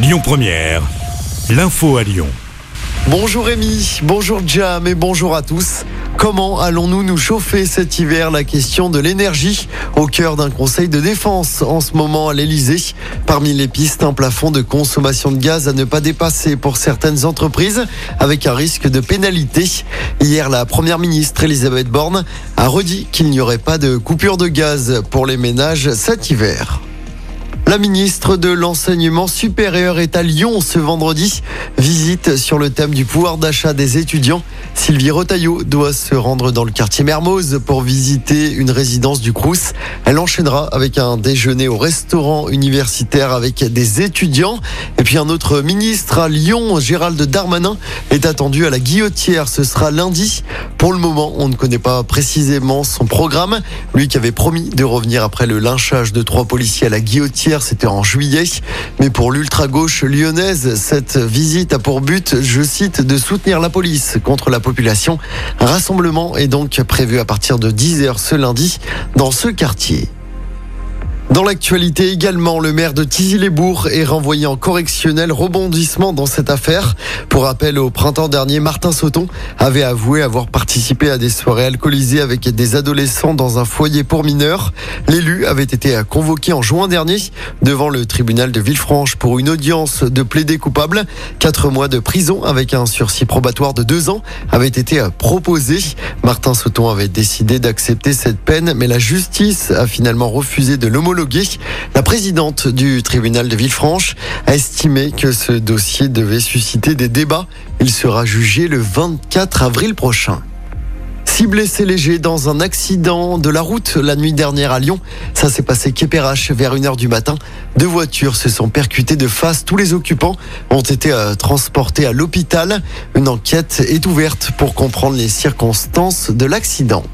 Lyon Première, l'info à Lyon. Bonjour Rémi, bonjour Jam et bonjour à tous. Comment allons-nous nous chauffer cet hiver? La question de l'énergie au cœur d'un conseil de défense en ce moment à l'Elysée. Parmi les pistes, un plafond de consommation de gaz à ne pas dépasser pour certaines entreprises avec un risque de pénalité. Hier, la première ministre Elisabeth Borne a redit qu'il n'y aurait pas de coupure de gaz pour les ménages cet hiver. La ministre de l'Enseignement supérieur est à Lyon ce vendredi. Visite sur le thème du pouvoir d'achat des étudiants. Sylvie Rotaillot doit se rendre dans le quartier Mermoz pour visiter une résidence du Crous. Elle enchaînera avec un déjeuner au restaurant universitaire avec des étudiants. Et puis un autre ministre à Lyon, Gérald Darmanin, est attendu à la Guillotière. Ce sera lundi. Pour le moment, on ne connaît pas précisément son programme. Lui qui avait promis de revenir après le lynchage de trois policiers à la Guillotière c'était en juillet. Mais pour l'ultra-gauche lyonnaise, cette visite a pour but, je cite, de soutenir la police contre la population. Rassemblement est donc prévu à partir de 10h ce lundi dans ce quartier. Dans l'actualité également, le maire de Tizy-les-Bourgs est renvoyé en correctionnel rebondissement dans cette affaire. Pour rappel, au printemps dernier, Martin Sauton avait avoué avoir participé à des soirées alcoolisées avec des adolescents dans un foyer pour mineurs. L'élu avait été convoqué en juin dernier devant le tribunal de Villefranche pour une audience de plaider coupable. Quatre mois de prison avec un sursis probatoire de deux ans avait été proposé. Martin Sauton avait décidé d'accepter cette peine, mais la justice a finalement refusé de l'homologuer la présidente du tribunal de Villefranche a estimé que ce dossier devait susciter des débats. Il sera jugé le 24 avril prochain. Six blessés légers dans un accident de la route la nuit dernière à Lyon. Ça s'est passé Quépérache vers 1h du matin. Deux voitures se sont percutées de face. Tous les occupants ont été euh, transportés à l'hôpital. Une enquête est ouverte pour comprendre les circonstances de l'accident.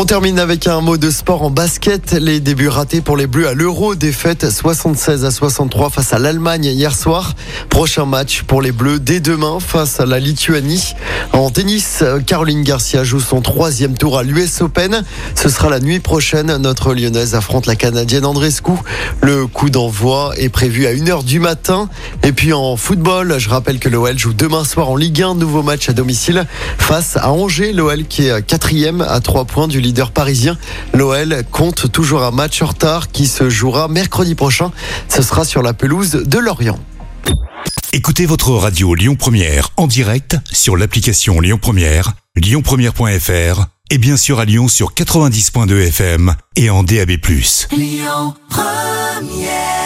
On termine avec un mot de sport en basket. Les débuts ratés pour les Bleus à l'Euro. Défaite 76 à 63 face à l'Allemagne hier soir. Prochain match pour les Bleus dès demain face à la Lituanie. En tennis, Caroline Garcia joue son troisième tour à l'US Open. Ce sera la nuit prochaine. Notre lyonnaise affronte la canadienne Andrescu. Le coup d'envoi est prévu à 1h du matin. Et puis en football, je rappelle que l'OL joue demain soir en Ligue 1. Nouveau match à domicile face à Angers. L'OL qui est quatrième à 3 points du leader parisien. L'OL compte toujours un match en retard qui se jouera mercredi prochain. Ce sera sur la pelouse de Lorient. Écoutez votre radio Lyon Première en direct sur l'application Lyon Première, lyonpremière.fr et bien sûr à Lyon sur 90.2 FM et en DAB+. Lyon Première